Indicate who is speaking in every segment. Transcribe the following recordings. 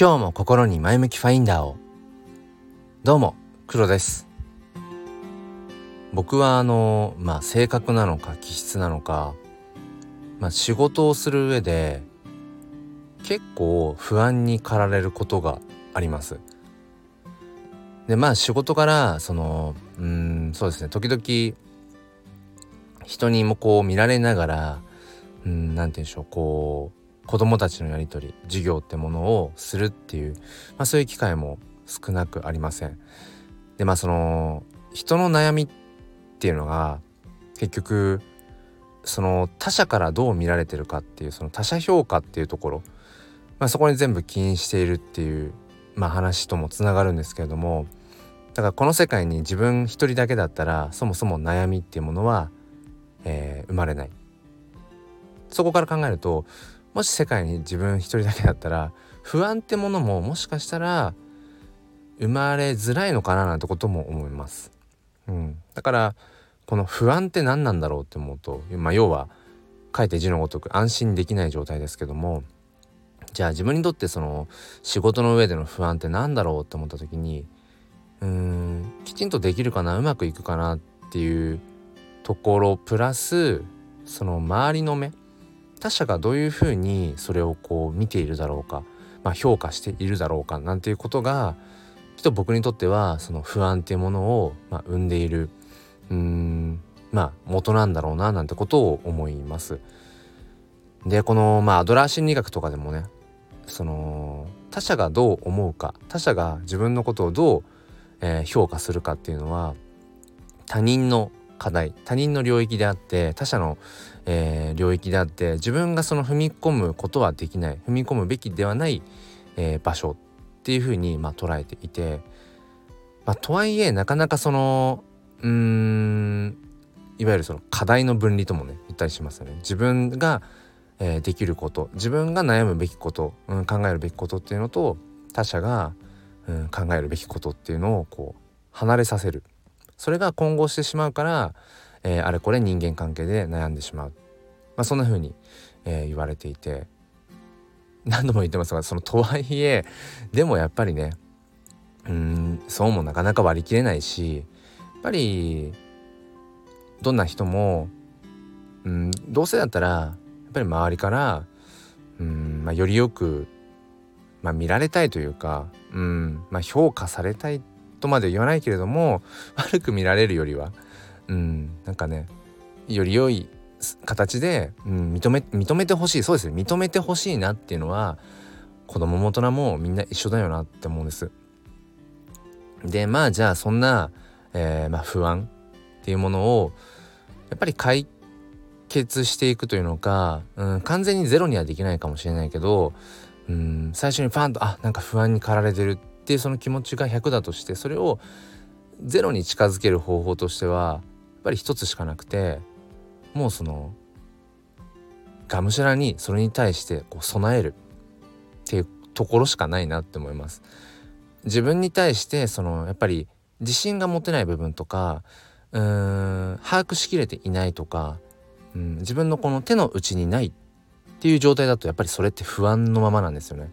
Speaker 1: 今日も心に前向きファインダーを。どうも黒です。僕はあのまあ性格なのか気質なのかまあ仕事をする上で結構不安に駆られることがあります。でまあ仕事からそのうんそうですね時々人にもこう見られながらうん何て言うんでしょうこう子供たちのやり取り授業ってものをするっていう、まあ、そういう機会も少なくありません。でまあその人の悩みっていうのが結局その他者からどう見られてるかっていうその他者評価っていうところ、まあ、そこに全部起因しているっていう、まあ、話ともつながるんですけれどもだからこの世界に自分一人だけだったらそもそも悩みっていうものは、えー、生まれないそこから考えるともし世界に自分一人だけだったら不安ってものももしかしたら生まれづらいのかななんてことも思います。うん、だからこの不安って何なんだろうって思うと、まあ、要は書いて字のごとく安心できない状態ですけどもじゃあ自分にとってその仕事の上での不安って何だろうって思った時にうーんきちんとできるかなうまくいくかなっていうところプラスその周りの目他者がどういうふうにそれをこう見ているだろうか、まあ、評価しているだろうかなんていうことがきっと僕にとってはその不安っていうものを、まあ、生んでいるうーんまあ元なんだろうななんてことを思います。でこのまあアドラー心理学とかでもねその他者がどう思うか他者が自分のことをどう、えー、評価するかっていうのは他人の課題他人の領域であって他者の、えー、領域であって自分がその踏み込むことはできない踏み込むべきではない、えー、場所っていうふうに、まあ、捉えていて、まあ、とはいえなかなかそのうーんいわゆるその課題の分離ともね言ったりしますよね。自分が、えー、できること自分が悩むべきこと、うん、考えるべきことっていうのと他者が、うん、考えるべきことっていうのをこう離れさせるそれが混合してしまうから、えー、あれこれ人間関係で悩んでしまう、まあ、そんな風に、えー、言われていて。何度も言ってますがそのとはいえでもやっぱりねうんそうもなかなか割り切れないしやっぱりどんな人もうんどうせだったらやっぱり周りからうん、まあ、よりよく、まあ、見られたいというか、うんまあ、評価されたいとまで言わないけれども 悪く見られるよりは。うん。なんかねより良い形で、うん、認め認めてほしい。そうですね。認めてほしいなっていうのは子供も大人もみんな一緒だよなって思うんです。でまあじゃあそんな、えー、まあ、不安っていうものをやっぱり解決していくというのか、うん、完全にゼロにはできないかもしれないけど、うん、最初にパンとあなんか不安に駆られてるっていうその気持ちが100だとしてそれをゼロに近づける方法としてはやっぱり一つしかなくてもうそのがむしゃらにそれに対してこう備えるっていうところしかないなって思います。自分に対してそのやっぱり自信が持てない部分とかうーん把握しきれていないとか、うん、自分のこの手の内にないっていう状態だとやっぱりそれって不安のままなんですよね。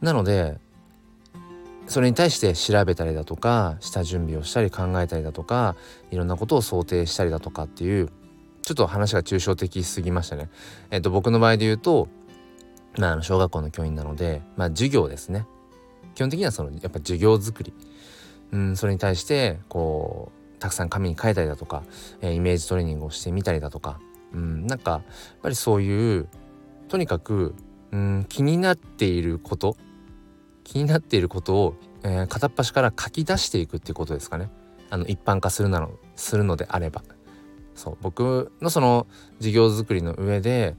Speaker 1: なのでそれに対して調べたりだとか下準備をしたり考えたりだとかいろんなことを想定したりだとかっていうちょっと話が抽象的すぎましたね。えっと僕の場合で言うとまあ、あの小学校の教員なので、まあ、授業ですね。基本的にはそのやっぱ授業作り、うん、それに対してこうたくさん紙に書いたりだとか、えー、イメージトレーニングをしてみたりだとか、うん、なんかやっぱりそういうとにかく、うん、気になっていること気になっていることを、えー、片っ端から書き出していくっていうことですかね。あの一般化するなのするのであれば。そう僕のその授業作りの上で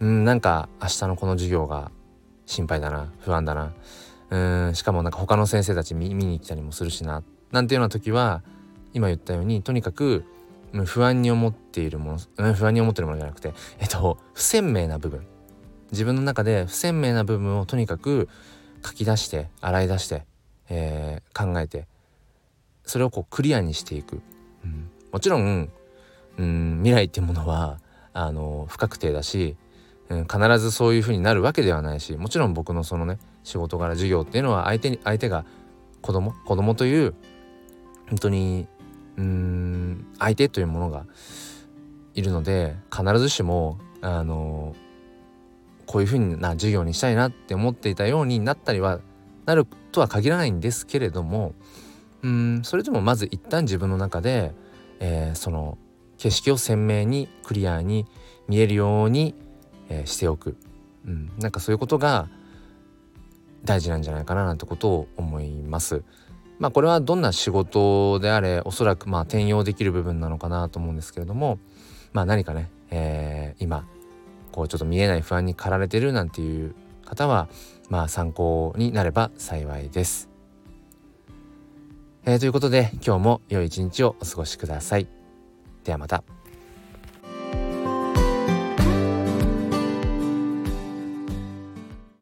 Speaker 1: うんなんか明日のこの授業が心配だな不安だな。うんしかもなんか他の先生たち見に来たりもするしななんていうような時は今言ったようにとにかく不安に思っているもの不安に思ってるものじゃなくてえっと不鮮明な部分。自分の中で不鮮明な部分をとにかく書き出して洗い出して、えー、考えてそれをこうクリアにしていく、うん、もちろん、うん、未来っていうものはあの不確定だしうん、必ずそういう風になるわけではないしもちろん僕のそのね仕事柄授業っていうのは相手に相手が子供子供という本当にうん相手というものがいるので必ずしもあのこういうふうな授業にしたいなって思っていたようになったりはなるとは限らないんですけれどもうんそれでもまず一旦自分の中で、えー、その景色を鮮明にクリアに見えるように、えー、しておく、うん、なんかそういうことが大事なんじゃないかななんてことを思います。まあこれはどんな仕事であれおそらくまあ転用できる部分なのかなと思うんですけれどもまあ何かね、えー、今こうちょっと見えない不安に駆られてるなんていう方はまあ参考になれば幸いです。えー、ということで今日も良い一日をお過ごしください。ではまた。